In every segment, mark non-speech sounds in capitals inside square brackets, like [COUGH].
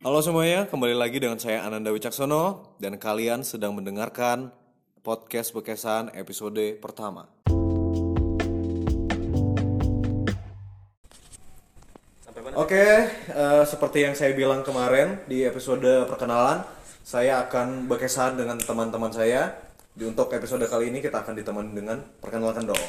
Halo semuanya, kembali lagi dengan saya Ananda Wicaksono dan kalian sedang mendengarkan podcast Bekesan episode pertama. Oke, eh, seperti yang saya bilang kemarin di episode perkenalan, saya akan bekesan dengan teman-teman saya. Di untuk episode kali ini kita akan ditemani dengan perkenalkan dong.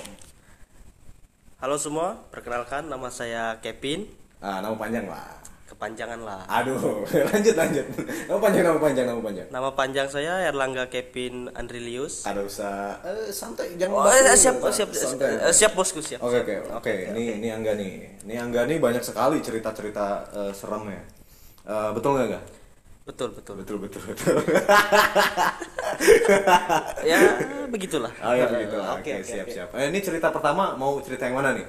Halo semua, perkenalkan nama saya Kevin. Ah, nama panjang lah. Kepanjangan lah. Aduh, [LAUGHS] lanjut lanjut. Nama panjang, nama panjang, nama panjang. Nama panjang saya Erlangga Kevin Andrilius. Ada usah eh, santai jangan Oh, baku. eh, siap, oh, siap, Santai. eh, siap bosku siap. Oke oke oke ini ini Angga nih ini Angga nih banyak sekali cerita cerita seremnya Eh, betul nggak nggak Betul betul. betul betul betul [LAUGHS] ya begitulah. oh ya begitu oke Oke oke. siap oke. siap Eh, ini cerita pertama mau cerita yang mana nih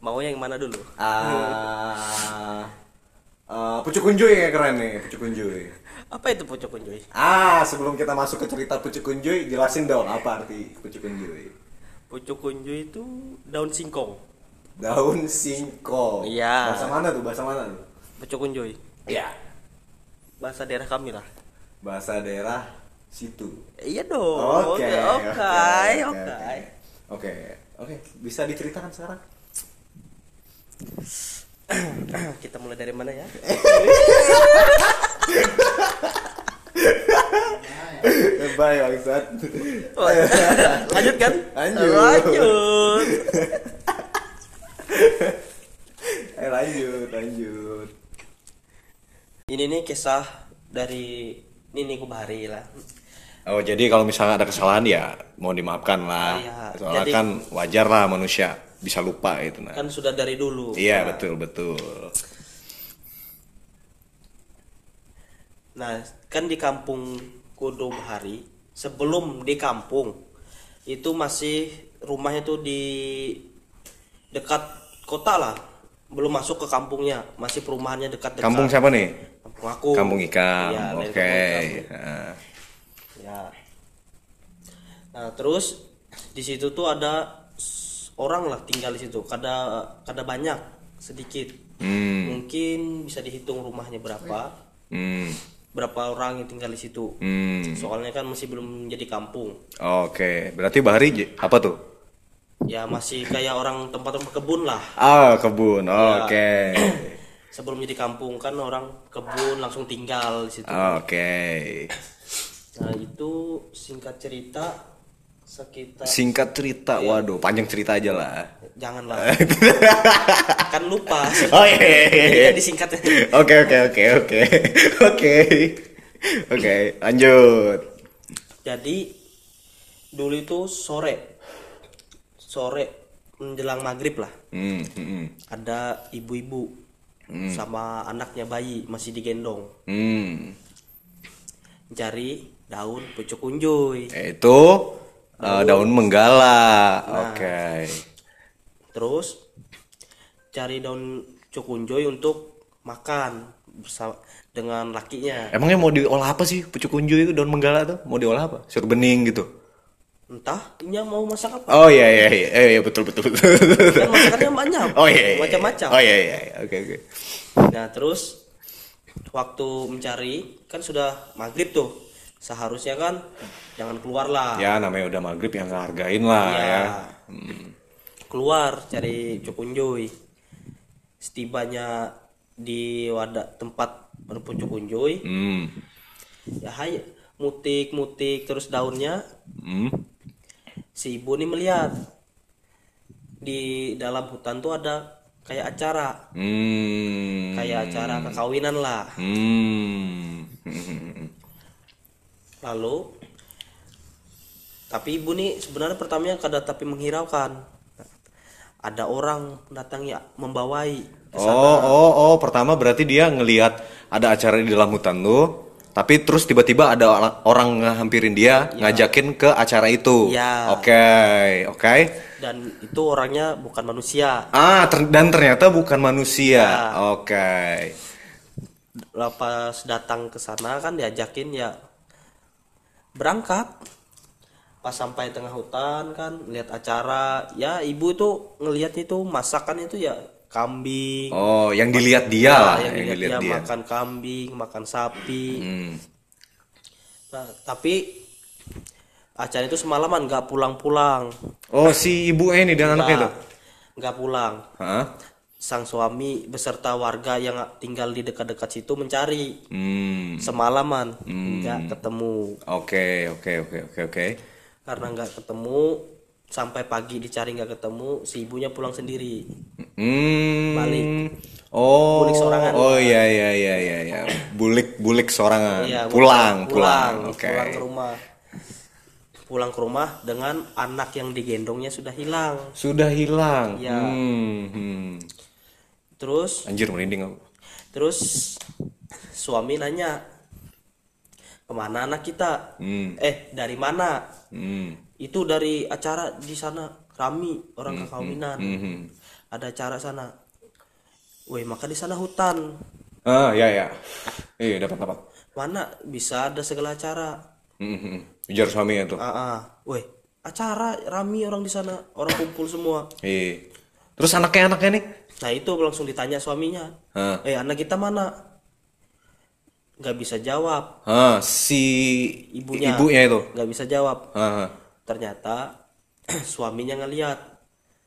Mau yang mana dulu? ah [LAUGHS] eh, pucuk kunjuy ya keren nih pucuk kunjuy Apa itu pocok kunjoy? ah sebelum kita masuk ke cerita pucuk kunjuy jelasin dong apa arti pucuk kunjuy Pucuk kunjoy itu daun singkong. daun singkong Iya. bahasa mana tuh bahasa mana tuh Pucuk kunjoy. Iya. Bahasa daerah kami lah. bahasa daerah situ Iya dong. Oke, oke. oke. Oke, oke, bisa diceritakan sekarang? [CLEARS THROAT] Kita mulai dari mana ya? Baik, bangsat. Oh, Lanjut kan? Lanjut. Lanjut. Eh, lanjut, lanjut. Ini nih kisah dari Nini Kubari lah. Oh, jadi kalau misalnya ada kesalahan ya mau dimaafkan lah. Iya, Soalnya jadi- kan wajar lah manusia bisa lupa itu nah. Kan sudah dari dulu. Iya, Nah, betul, betul. Nah, kan di kampung Kudu Bahari, sebelum di kampung itu masih rumahnya tuh di dekat kota lah. Belum masuk ke kampungnya, masih perumahannya dekat-dekat. Kampung siapa nih? Kampung aku. Kampung Ikam. Iya, dari Oke. Nah. Ya. Nah, terus di situ tuh ada orang lah tinggal di situ. Kada kada banyak, sedikit. Hmm. Mungkin bisa dihitung rumahnya berapa. Hmm. Berapa orang yang tinggal di situ. Hmm. Soalnya kan masih belum jadi kampung. Oke, berarti Bahari apa tuh? Ya masih kayak orang tempat berkebun lah. Ah, kebun. Oke. [CLEARS THROAT] Sebelum jadi kampung kan orang kebun langsung tinggal di situ. Oke. Nah, itu singkat cerita sekitar Singkat cerita, waduh, panjang cerita aja lah. janganlah. [LAUGHS] kan lupa. Oh iya, iya, iya, Jadi iya. disingkat. Oke oke oke oke [LAUGHS] oke oke lanjut. Jadi dulu itu sore. Sore menjelang maghrib lah. Hmm, hmm. Ada ibu-ibu sama anaknya bayi masih digendong. Hmm. Cari daun pucuk unjuy. Itu uh, daun menggala. Oke. Terus cari daun cukunjoy untuk makan bersama dengan lakinya. Emangnya mau diolah apa sih pucuk kunju itu daun menggala tuh? Mau diolah apa? Sur bening gitu. Entah dia mau masak apa. Oh iya iya iya eh, iya betul betul betul. Kan masakannya banyak. Oh iya iya. Macam-macam. Oh iya iya iya. oke oke. Nah, terus waktu mencari kan sudah maghrib tuh. Seharusnya kan jangan keluar lah. Ya namanya udah maghrib yang hargain lah Iya. ya. Keluar cari cukunjoy. Setibanya di wadah tempat berpucuk unjoy, Hmm. ya hai mutik-mutik terus daunnya Hmm. si ibu ini melihat di dalam hutan tuh ada kayak acara Hmm. kayak acara kekawinan lah Hmm. [LAUGHS] lalu tapi ibu nih sebenarnya pertamanya kada tapi menghiraukan ada orang datang ya membawai. Oh, oh, oh, pertama berarti dia ngelihat ada acara di dalam hutan tuh, tapi terus tiba-tiba ada orang- ngehampirin dia, ngajakin ke acara itu. Iya. Oke, oke. dan itu orangnya bukan manusia Ah, ter- dan ternyata bukan manusia. Ya. Oke. lepas datang ke sana kan diajakin ya berangkat pas sampai tengah hutan kan lihat acara ya ibu itu ngelihat itu masakan itu ya kambing Oh, yang dilihat dia Nah, lah, yang, yang dilihat dia, dia. makan kambing makan sapi Hmm. nah tapi acara itu semalaman nggak pulang-pulang Oh, si ibu ini dan anaknya itu. nggak pulang Hah? Sang suami beserta warga yang tinggal di dekat-dekat situ mencari Hmm. semalaman nggak ketemu Oke, oke, oke, oke, oke. karena nggak ketemu sampai pagi dicari nggak ketemu si ibunya pulang sendiri Hmm. Balik. Oh. Bulik sorangan. Oh iya iya iya iya iya. Bulik bulik sorangan. Iya, pulang, pulang pulang. Oke. pulang ke rumah pulang ke rumah dengan anak yang digendongnya sudah hilang Sudah hilang. Iya. Hmm, hmm. Terus Anjir merinding aku. terus suami nanya ke mana anak kita Hmm. eh dari mana Hmm. itu dari acara di sana Rami orang kekawinan Hmm. ada acara sana Woi maka di sana hutan Ah, ya ya. Iya, dapat dapat. mana bisa ada segala acara Hmm, hmm. Ujar suaminya tuh. ah ah. Woi acara Rami orang di sana orang kumpul semua Iya. Terus anaknya anaknya nih? nah itu langsung ditanya suaminya Hah. eh anak kita mana nggak bisa jawab Hah, si Ibunya. ibunya itu. nggak bisa jawab Hah. ternyata [CLEARS THROAT] suaminya ngeliat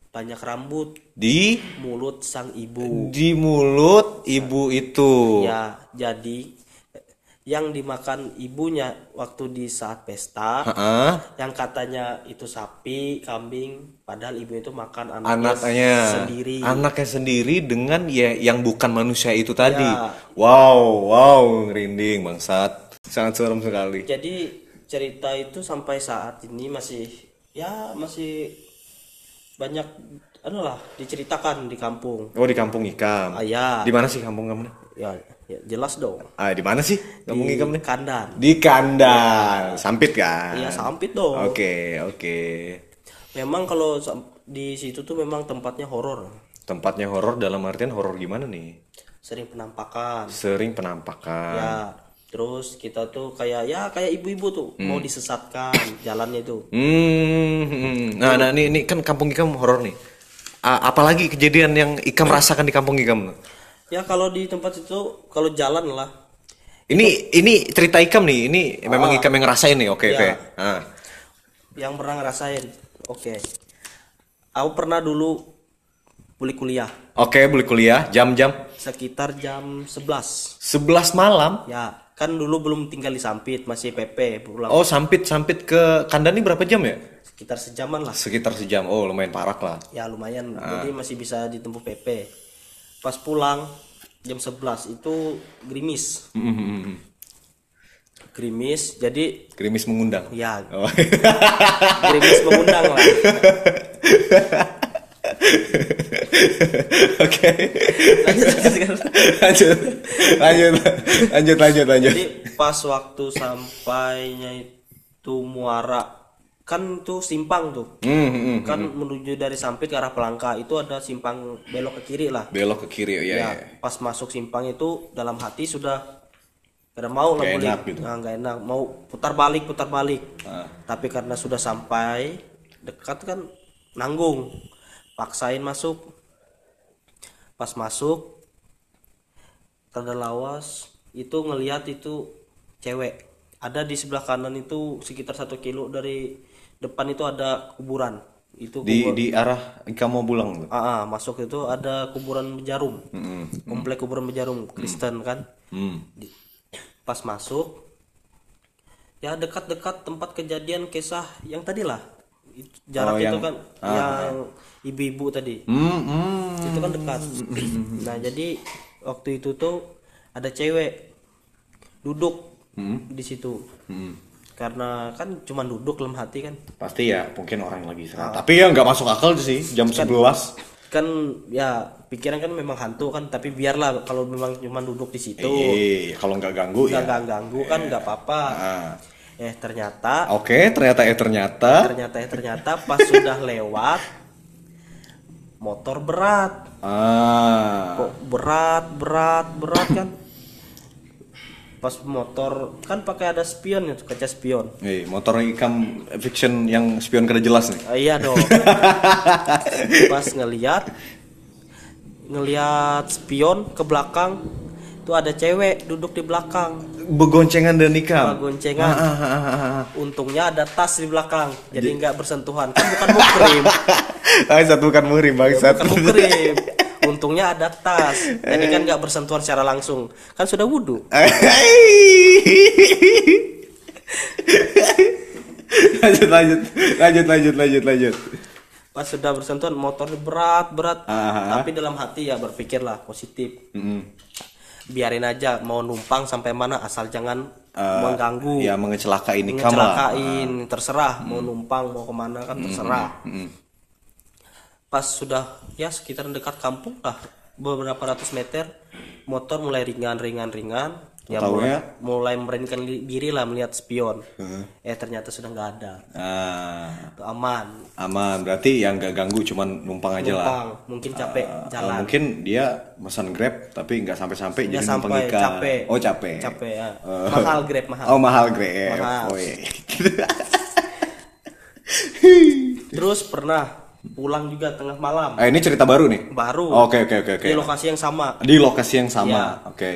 banyak rambut Di mulut sang ibu di mulut ibu itu. ya jadi yang dimakan ibunya waktu di saat pesta. Heeh. yang katanya itu sapi kambing padahal ibu itu makan anaknya, anaknya. sendiri. Anaknya sendiri dengan ya yang bukan manusia itu tadi. Ya. wow wow ngerinding bangsat. Sangat serem sekali. Jadi cerita itu sampai saat ini masih ya masih banyak anu lah diceritakan di kampung. Oh di kampung ikam. Ah, ya. Di mana sih kampung kamu? Ya, ya jelas dong. Ah di mana sih? Kampung ikam nih. kandang. Di kandang. Sampit kan? Iya sampit dong. Oke oke. Memang kalau di situ tuh memang tempatnya horor. Tempatnya horor dalam artian horor gimana nih? Sering penampakan. Sering penampakan. Ya terus kita tuh kayak ya kayak ibu-ibu tuh mau disesatkan jalannya itu Hmm, hmm. nah, nah ini, ini kan kampung ikam horor nih. A- apalagi kejadian yang ikam rasakan di kampung ikam? Ya kalau di tempat itu kalau jalan lah Ini ini cerita ikam nih. Ini memang ikam yang ngerasain nih. Oke Iya. oke. Ah. yang pernah ngerasain oke aku pernah dulu boleh kuliah Oke, boleh kuliah jam-jam sekitar jam 11 11 malam. ya kan dulu belum tinggal di Sampit masih PP pulang Oh, sampit sampit ke Kandani berapa jam ya? sekitar sejaman lah Sekitar sejam. Oh, lumayan parah lah. ya lumayan jadi masih bisa ditempuh PP pas pulang jam 11 itu gerimis Hmm, hmm, hmm, hmm. gerimis jadi Gerimis mengundang. ya Oh. [LAUGHS] gerimis mengundang lah [LAUGHS] Oke. lanjut lanjut lanjut. Lanjut. Lanjut lanjut lanjut. jadi pas waktu sampainya itu muara kan tuh simpang tuh Hmm, hmm, hmm. kan menuju dari Sampit ke arah Pelangka itu ada simpang belok ke kiri lah Belok ke kiri. Iya, ya iya. pas masuk simpang itu dalam hati sudah kada mau lah Nggak boleh enak gitu. Nah, nggak enak mau putar balik putar balik Ah. tapi karena sudah sampai dekat kan nanggung paksain masuk pas masuk tanda lawas itu ngelihat itu cewek ada di sebelah kanan itu sekitar satu kilo dari depan itu ada kuburan itu Di kubur- di arah ikam mau pulang tuh. Ah, ah, masuk itu ada kuburan Bejarum Hmm. komplek kuburan Bejarum Kristen kan Hmm. Di- pas masuk ya dekat-dekat tempat kejadian kisah yang tadi lah Itu- jarak Oh, itu yang- kan yang ibu-ibu tadi Hmm, hmm. itu kan dekat nah jadi waktu itu tuh ada cewek duduk di situ Hmm. Karena kan cuma duduk dalam hati kan Pasti ya, mungkin orang yang lagi istirahat. Tapi ya nggak masuk akal sih, jam 11. kan ya pikiran kan memang hantu kan tapi biarlah kalau memang cuma duduk di situ Iya, kalau nggak ganggu nggak ya. nggak ganggu kan nggak apa-apa Ah. eh ternyata Oke, ternyata eh ternyata. ternyata eh ternyata pas [LAUGHS] sudah lewat motor berat Ah. kok berat berat berat kan pas motor kan pakai ada spion itu kaca spion Eh, motor ikam fiction yang spion kada jelas nih. Ah, iya dong [LAUGHS] pas ngeliat ngelihat spion ke belakang itu ada cewek duduk di belakang Begoncengan dan nikam. goncengan Ah, ah, ah, ah, ah. untungnya ada tas di belakang jadi nggak bersentuhan kan bukan mukrim Ah, [LAUGHS] satu bukan murim bangsat. bukan mukrim [LAUGHS] untungnya ada tas jadi kan nggak bersentuhan secara langsung kan sudah wudhu lanjut lanjut lanjut lanjut lanjut lanjut. pas sudah bersentuhan motor berat berat Ah. tapi dalam hati ya berpikirlah positif Mm-mm. biarin aja mau numpang sampai mana asal jangan Eh, mengganggu Ya mengecelakai nikam lah. ngecelakain terserah mau numpang mau ke mana kan terserah Mm-mm. Pas sudah ya sekitar dekat kampung lah beberapa ratus meter motor mulai ringan ringan ringan ya mulai, Taunya? mulai merendahkan li- diri lah melihat spion eh ternyata sudah nggak ada Ah, Itu aman aman. Berarti yang gak ganggu cuman numpang aja lah. numpang mungkin capek Ah, jalan mungkin dia pesan Grab tapi nggak sampai-sampai Nggak jadi numpang sampai, nikah. capek. Oh, capek. capek ya Eh. mahal grab mahal Oh, mahal Grab. Mahal. Oh, [LAUGHS] iya. [LAUGHS] terus pernah pulang juga tengah malam Ah, ini cerita baru nih. baru Oke, oke, oke, oke. di lokasi yang sama Di lokasi yang sama. Iya. Oke.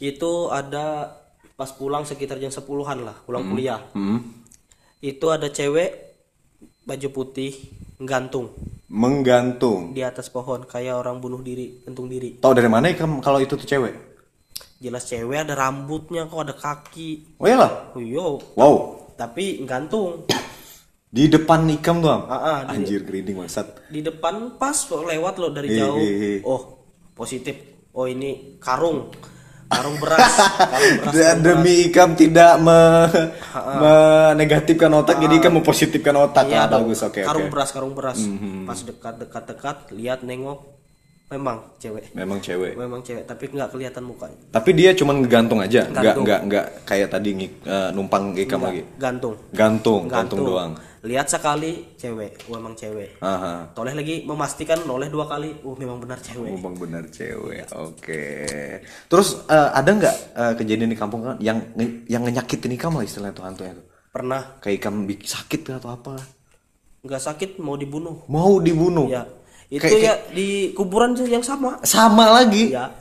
itu ada pas pulang sekitar jam 10-an lah pulang kuliah Hmm. itu ada cewek baju putih gantung Menggantung. di atas pohon kayak orang bunuh diri gantung diri Tahu dari mana ikam kalau itu tuh cewek? jelas cewek ada rambutnya kok ada kaki Oh iyalah. oh yo Wow. tapi gantung Di depan ikam tuh, Am. Ah, ah, di, Anjir merinding bangsat. di depan pas lewat loh dari Hi, jauh. hi, hi. oh positif. Oh ini karung. Karung beras. Karung beras [LAUGHS] Da- demi ikam tidak me menegatifkan otak jadi ikam mempositifkan otak. Iya Ah, bagus oke karung oke beras karung beras. Pas dekat dekat dekat lihat nengok memang cewek memang cewek memang cewek tapi nggak kelihatan mukanya tapi dia cuma ngegantung aja nggak Gantung. nggak nggak kayak tadi eh, numpang ikam lagi gantung gantung gantung doang lihat sekali cewek oh, memang cewek Aha. toleh lagi memastikan noleh dua kali oh memang benar cewek Memang benar cewek. Oke. Terus eh, ada nggak eh, kejadian di kampung kan yang yang ngenyakitin ikam lah istilahnya tuh hantunya tuh. pernah Kayak ikam sakit atau apa? nggak sakit mau dibunuh Mau dibunuh. ya itu Kayak- ya di kuburan yang sama Sama lagi. ya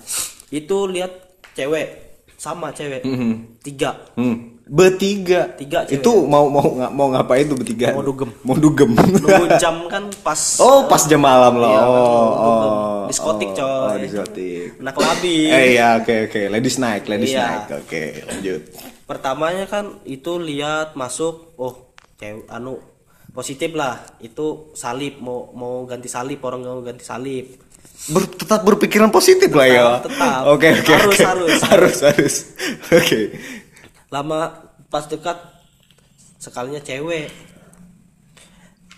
itu lihat cewek sama cewek tiga Hmm. Bertiga. Tiga cewek. Itu mau mau mau ngapain tuh bertiga? Mau dugem. Mau dugem. nunggu [LAUGHS] jam kan pas oh, pas jam malam loh. Iya, oh, dugem. oh, Diskotik, oh, coy. Oh, diskotik. anak labi [LAUGHS] Eh iya, oke oke. Ladies night, ladies Iya. night. Oke, lanjut. pertamanya kan itu lihat masuk oh cewek anu positif lah itu salib mau mau ganti salib orang mau ganti salib Ber- tetap berpikiran positif lah ya. tetap. Oke oke. Harus, oke. harus. harus harus. Oke. lama pas dekat sekalinya cewek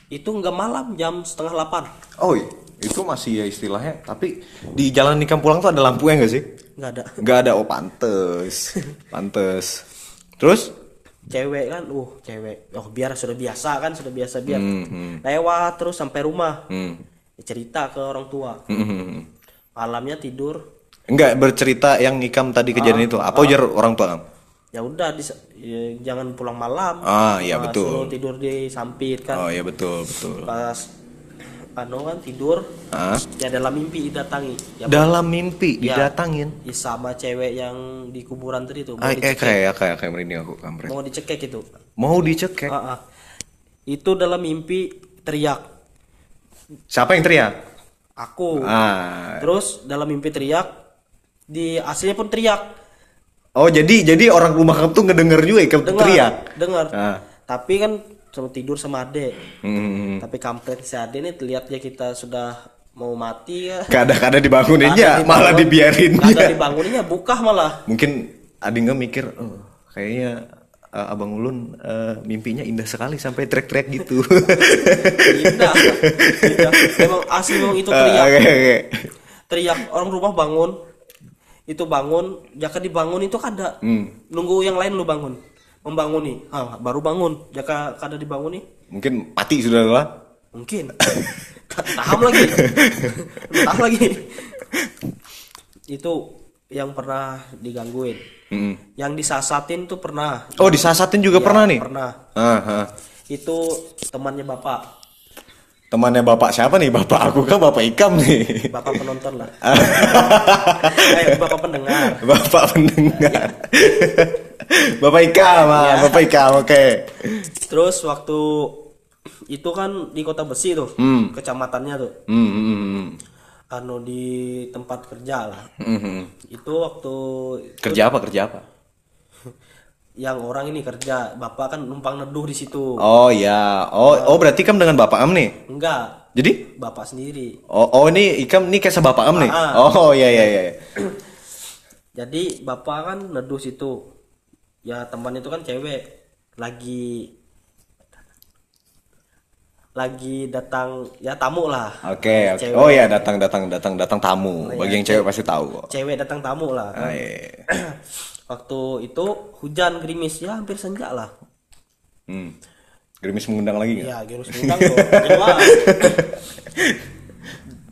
itu nggak malam jam setengah delapan Oh iya, itu masih ya istilahnya. Tapi di jalan nikam pulang tuh ada lampunya nggak sih? nggak ada Nggak ada. Oh pantes, [LAUGHS] pantes. Terus? Cewek kan uh cewek. Oh biar sudah biasa kan sudah biasa biar Hmm, hmm, lewat terus sampai rumah. Ya, cerita ke orang tua. Hmm, hmm, malamnya tidur. Enggak bercerita yang ikam tadi kejadian itu. Apa ujar orang tua? Ya udah ya, jangan pulang malam. Ah iya Nah, betul. suruh tidur di sampit kan. Oh iya betul betul. pas anu kan tidur Ah? ya dalam mimpi didatangi ya, Dalam mimpi Ya. didatangin. ya sama cewek yang di kuburan tadi tuh mau, Ah, eh kayak kayak kayak merinding aku kampret. mau dicekek itu Mau dicekek. Ah, ah. itu dalam mimpi teriak Siapa yang teriak? aku Ah. terus dalam mimpi teriak di aslinya pun teriak Oh jadi jadi orang rumah kamu tuh ngedenger juga dengar teriak. dengar Ah. tapi kan sama tidur sama ade Hmm. tapi kampret si ade nih lihat ya kita sudah mau mati ya Kada-kada dibanguninnya, Kada malah dibangun- dibiarin Kada dia. dibanguninnya buka malah Mungkin Adi nggak mikir, oh, kayaknya uh, Abang Ulun uh, mimpinya indah sekali sampai teriak-teriak gitu. indah indah memang asli memang itu teriak Oke oke. teriak orang rumah bangun itu bangun jaka dibangun itu kada Hmm. nunggu yang lain lu bangun membanguni ah, baru bangun jaka kada dibanguni Mungkin mati sudah lah. mungkin taham lagi taham lagi itu yang pernah digangguin Mm. yang disasatin tuh pernah Oh disasatin juga Ya, pernah nih? pernah Ah, ah. itu temannya bapak Temannya bapak siapa nih? Bapak aku kan bapak Ikam nih. bapak penonton lah [LAUGHS] eh bapak pendengar Bapak pendengar. [LAUGHS] [LAUGHS] bapak Ikam, ah, Iya. bapak Ikam, oke. terus waktu itu kan di kota besi tuh Hmm. kecamatannya tuh Hmm, hmm, hmm, anu di tempat kerja lah hmm, hmm. itu waktu Kerja apa? Kerja apa? [LAUGHS] yang orang ini kerja bapak kan numpang neduh di situ Oh ya, oh oh berarti Ikam dengan bapak Am nih. enggak Jadi? bapak sendiri Oh, oh ini Ikam nih kayak sebapak Am nih. Ah. Oh iya iya iya. [CLEARS THROAT] jadi bapak kan neduh situ ya teman itu kan cewek lagi lagi datang ya tamu lah Oke, oke. Cewek. Oh ya datang datang datang datang tamu. Bagi yang cewek pasti tahu kok. cewek datang tamu lah Ah, iya. [CLEARS THROAT] waktu itu hujan gerimis ya hampir senja lah Hmm. Gerimis mengundang lagi nggak? ya gerimis undang tuh jelas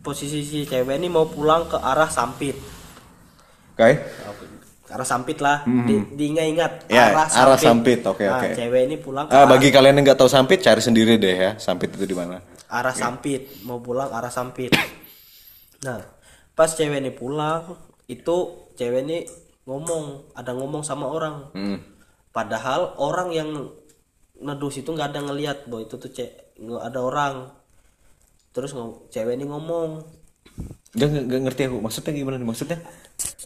posisi si cewek ini mau pulang ke arah sampit Oke. ke arah sampit lah di, diingat-ingat Hmm. Ya, arah Sampit. Oke, Nah, oke. cewek ini pulang ke Ah, arah, bagi kalian yang nggak tahu Sampit, cari sendiri deh ya. Sampit itu di mana? arah sampit mau pulang arah sampit [COUGHS] nah pas cewek ini pulang itu cewek ini ngomong ada ngomong sama orang Hmm. padahal orang yang neduh situ nggak ada ngelihat bahwa itu tuh cek nggak ada orang terus cewek ini ngomong gak, gak ngerti aku. Maksudnya gimana nih? Maksudnya?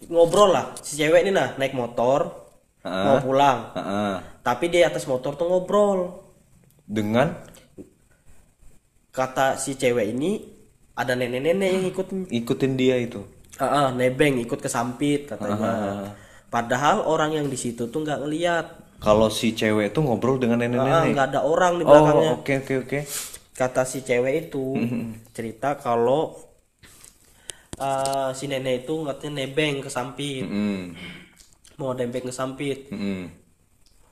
Ngobrol lah si cewek ini nah naik motor Ah. mau pulang Ah, ah. tapi di atas motor tuh ngobrol Dengan kata si cewek ini ada nenek-nenek yang ikut ikutin dia itu. ah, ah, nebeng ikut ke sampit katanya Ah. padahal orang yang di situ tuh nggak ngeliat Kalau si cewek itu ngobrol dengan nenek-nenek. nggak ada orang di belakangnya Oh, oke oke oke. kata si cewek itu cerita kalau eh, si nenek itu katanya nebeng ke sampit Hmm. mau nebeng ke sampit Hmm.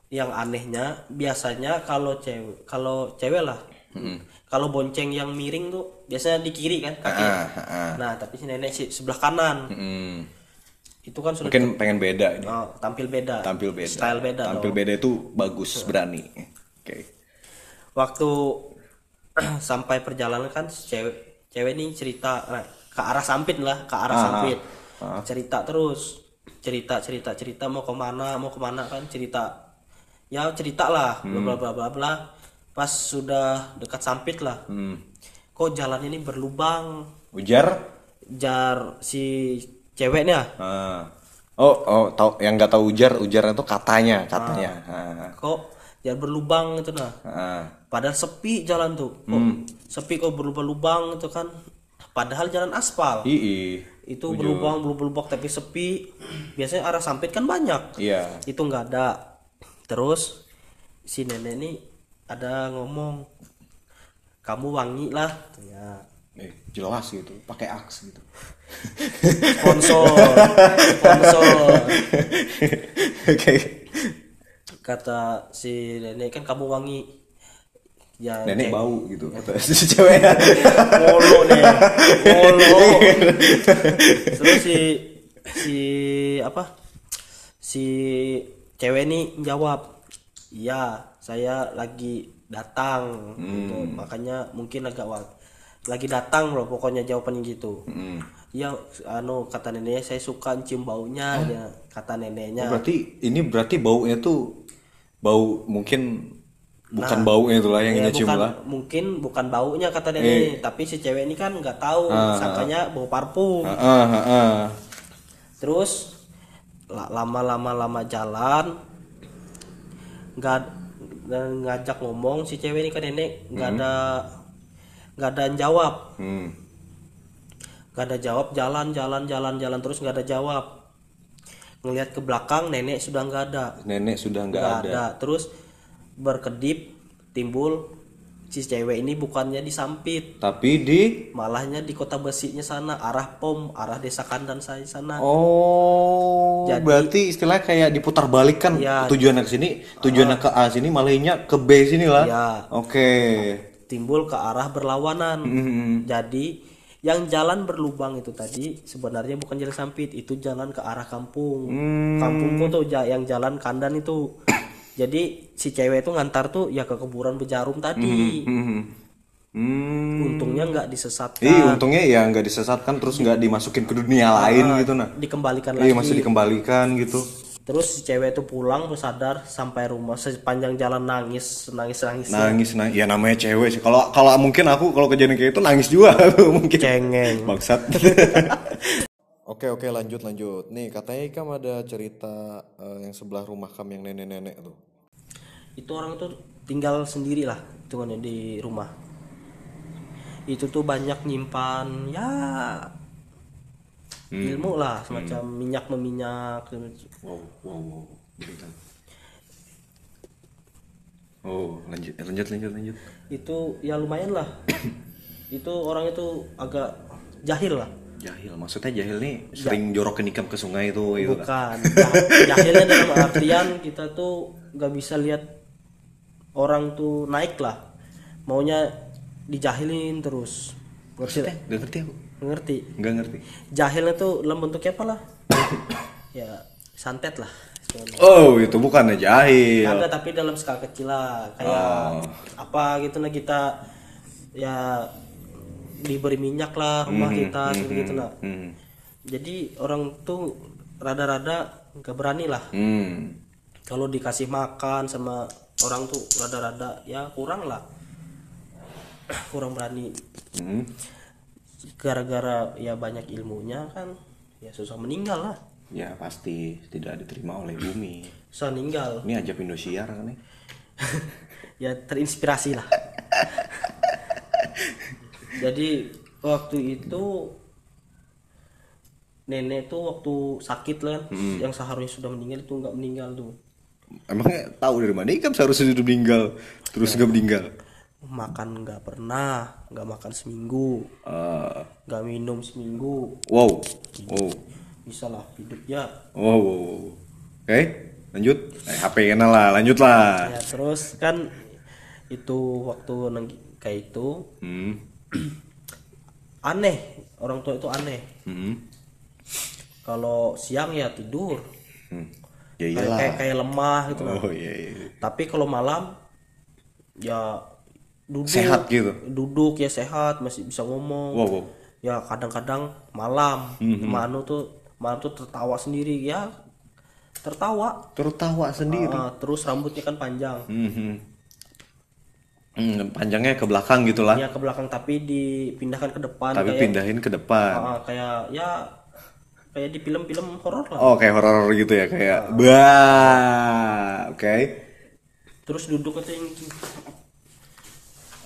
yang anehnya biasanya kalau cewek kalau cewek lah kalau bonceng yang miring tuh biasanya di kiri kan kaki Ah, ah, ah. nah tapi si nenek si sebelah kanan Hmm. itu kan sudah Mungkin pengen beda ini. oh, tampil beda Tampil beda. style beda Tampil loh. beda itu bagus, berani. Oke. waktu [CLEARS THROAT] sampai perjalanan kan si cewek cewek ini cerita nah, ke arah sampit lah ke arah Ah, sampit ah. cerita terus cerita cerita cerita mau ke mana mau ke mana kan cerita ya cerita lah Hmm. bla bla bla bla bla pas sudah dekat sampit lah Hmm. kok jalan ini berlubang Ujar? jar si ceweknya Ah. Oh, oh, tahu yang nggak tahu ujar, ujar itu katanya, katanya. Ah. kok jalan berlubang itu nah Ah. padahal sepi jalan tuh kok Hmm. sepi kok berlubang-lubang itu kan padahal jalan aspal. Ii. itu berlubang berlubang tapi sepi. Biasanya arah sampit kan banyak. Iya. itu nggak ada. Terus si nenek ini ada ngomong kamu wangi lah. Ya Eh, jelas gitu, pakai aks gitu. sponsor sponsor. [LAUGHS] Oke. kata si nenek kan kamu wangi ya Nenek cek- bau gitu kata si cewek. ngolo nih ngolo terus si si apa? Si cewek ini jawab iya saya lagi datang. Gitu. Makanya mungkin agak lagi datang loh pokoknya jawabannya gitu. Hmm. iya anu kata neneknya saya suka cium baunya. Ya kata neneknya. Berarti ini berarti baunya tuh bau mungkin bukan baunya itulah yang Ya, cium bukan. lah. mungkin bukan baunya kata nenek tapi si cewek ini kan nggak tahu sangkanya bau parfum. Ah, ah, ah. terus la- lama-lama lama jalan nggak ngajak ngomong si cewek ini ke nenek nggak ada nggak ada yang jawab. Hmm. nggak ada jawab jalan jalan jalan jalan terus nggak ada jawab. Ngelihat ke belakang nenek sudah nggak ada. Nenek sudah nggak nggak ada. ada. Terus berkedip timbul si cewek ini bukannya disampit Tapi di malahnya di kota besinya sana arah pom arah desa kandan saya sana Oh, Jadi- berarti istilahnya kayak diputar balik kan Iya. tujuannya ke sini, tujuannya ke A sini, malahnya ke B sini lah. Iya. Oke. timbul ke arah berlawanan Mhm. jadi yang jalan berlubang itu tadi sebenarnya bukan jalan sampit itu jalan ke arah kampung Hmm. kampungku tuh yang jalan kandan itu jadi si cewek itu ngantar tuh ya ke kuburan bejarum tadi Mhm. Hmm. untungnya nggak disesatkan Ih, untungnya ya nggak disesatkan terus nggak dimasukin ke dunia lain gitu nah. dikembalikan lagi Iya, masih dikembalikan gitu. terus si cewek itu pulang terus sadar sampai rumah sepanjang jalan nangis nangis nangis Nangis nah, ya namanya cewek sih. Kalau kalau mungkin aku kalau kejadian kayak itu nangis juga [LAUGHS] mungkin. cengeng Bangsat. [LAUGHS] oke oke lanjut lanjut. Nih katanya Ikam ada cerita eh, yang sebelah rumah Kam yang nenek-nenek tuh. itu orang tuh tinggal sendiri lah hitungannya di rumah itu tuh banyak nyimpan ya ilmu lah semacam minyak meminyak Wow wow wow. Oh lanjut lanjut lanjut lanjut. itu ya lumayan lah [COUGHS] itu orang itu agak jahil lah Jahil maksudnya jahil nih sering jorokin ikam ke sungai itu itu. bukan Jah- jahilnya dalam artian kita tuh nggak bisa lihat orang tuh naik lah maunya dijahilin terus ngerti? Gak ngerti aku. ngerti Gak ngerti. jahilnya tuh dalam bentuknya apa lah [COUGHS] ya santet lah Oh itu bukannya jahil. ada tapi dalam skala kecil lah kayak apa gitu nah kita ya diberi minyak lah rumah kita seperti gitu nah Hmm. jadi orang tuh rada-rada nggak berani lah Hmm. kalau dikasih makan sama orang tuh rada-rada ya kurang lah [CLEARS THROAT] kurang berani Hmm. gara-gara ya banyak ilmunya kan ya susah meninggal lah Ya pasti tidak diterima oleh bumi. susah meninggal Ini ajab Indosiar kan nih. [LAUGHS] ya terinspirasi lah [LAUGHS] jadi waktu itu nenek tuh waktu sakit lah Hmm. yang seharusnya sudah meninggal itu nggak meninggal tuh Emangnya tahu dari mana ikam seharusnya sudah meninggal terus nggak meninggal? makan nggak pernah nggak makan seminggu Ah, nggak minum seminggu wow, wow, bisa lah hidup ya wow, wow, wow. Oke, lanjut. Eh, HP kenal lah, lanjut lah. ya terus kan itu waktu kayak itu Hmm. [CLEARS THROAT] aneh orang tua itu aneh Hmm. kalau siang ya tidur Hmm. Ya kayak, iyalah. kayak kayak lemah gitu lah. Oh iya, iya. tapi kalau malam ya duduk Sehat gitu. duduk ya sehat masih bisa ngomong Wow, wow. ya kadang-kadang malam Mhm. Manu tuh malam tuh tertawa sendiri ya tertawa Tertawa sendiri. Ah, terus rambutnya kan panjang Hmm. Hmm, panjangnya ke belakang gitulah. ya ke belakang tapi dipindahkan ke depan Tapi kayak pindahin ke depan. ah, kayak ya kayak di film-film horor lah Oh, kayak horor gitu ya, kayak bah. Oke. terus duduk atau yang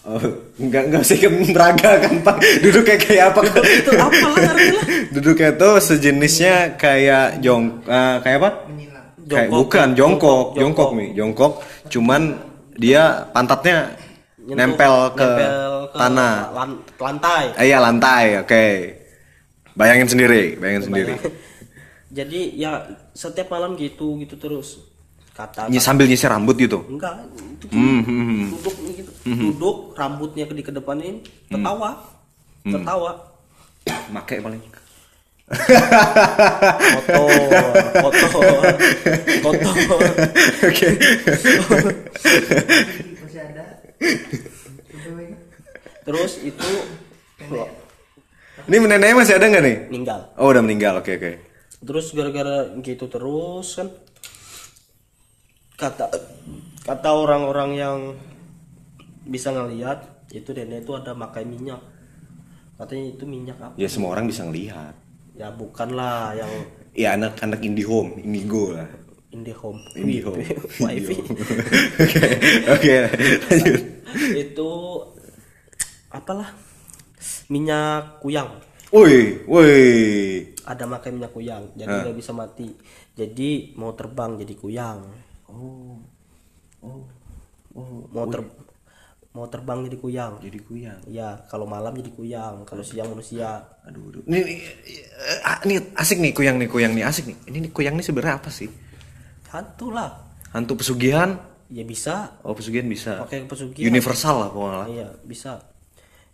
Oh, enggak enggak usah meragakan [LAUGHS] pak. Duduk kayak kayak apa? itu apa lah artinya? [LAUGHS] Duduknya tuh sejenisnya kayak jong eh, kayak apa? Kayak Jongkok. bukan jongkok, Jongkok, jongkok jongkok. nih, jongkok. Cuman dia pantatnya nempel ke nempel ke tanah. lan- lantai Eh, iya lantai, oke. Bayangin sendiri, bayangin sendiri. [LAUGHS] jadi ya setiap malam gitu gitu terus kata Ini sambil nyisir rambut gitu. enggak itu Hmm, hmm, hmm. duduk gitu duduk rambutnya ke di kedepanin tertawa Hmm. tertawa [COUGHS] Make paling. kotor kotor kotor [LAUGHS] Oke. [LAUGHS] terus itu Ini neneknya masih ada nggak nih? meninggal Oh, udah meninggal. Oke, oke. terus gara-gara gitu terus kan kata kata orang-orang yang bisa ngelihat itu nenek itu ada makai minyak katanya itu minyak apa Ya semua orang bisa ngelihat. ya bukan lah yang Ya anak-anak IndiHome, Indigo lah. IndiHome IndiHome. wifi Oke, oke, lanjut. itu apalah minyak kuyang Woi, woi. ada makai minyak kuyang jadi nggak bisa mati jadi mau terbang jadi kuyang Oh, oh, oh. mau ter mau terbang jadi kuyang Jadi kuyang. ya kalau malam jadi kuyang kalau siang manusia Aduh, aduh. Ini, ini, ah, ini asik nih kuyang nih, kuyang nih asik nih. Ini nih, kuyang nih sebenarnya apa sih? Hantu lah Hantu pesugihan? ya bisa Oh, pesugihan bisa. pakai pesugihan Universal lah pokoknya lah. iya bisa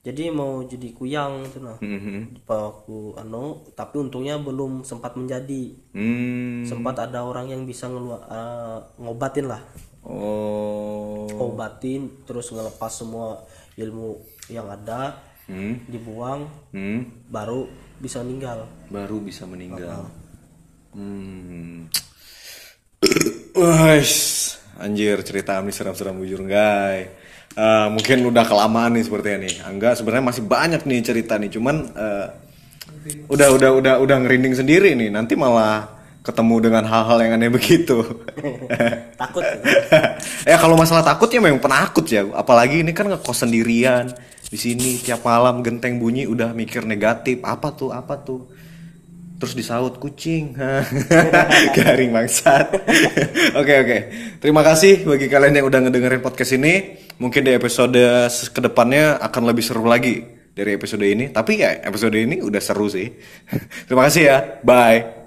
jadi mau jadi kuyang itu nah Mhm. aku anu tapi untungnya belum sempat menjadi Hmm. sempat ada orang yang bisa ngelu- eh, ngobatin lah Oh. ngobatin terus ngelepas semua ilmu yang ada Hmm. dibuang Hmm. baru bisa meninggal Baru bisa meninggal. Hmm. Wais, anjir cerita Amni seram-seram bujur guys. Eh, mungkin udah kelamaan nih sepertinya nih. Angga sebenarnya masih banyak nih cerita nih, cuman eh, udah udah udah udah ngerinding sendiri nih. Nanti malah ketemu dengan hal-hal yang aneh begitu. [LAUGHS] takut [LAUGHS] ya kalau masalah takut ya memang penakut ya. Apalagi ini kan ngekos sendirian di sini tiap malam genteng bunyi udah mikir negatif. Apa tuh? Apa tuh? Terus disaut kucing. [LAUGHS] [LAUGHS] Garing bangsat. [LAUGHS] Oke oke. Terima kasih bagi kalian yang udah ngedengerin podcast ini. Mungkin di episode ke depannya akan lebih seru lagi dari episode ini. Tapi ya episode ini udah seru sih. Terima kasih ya. Bye.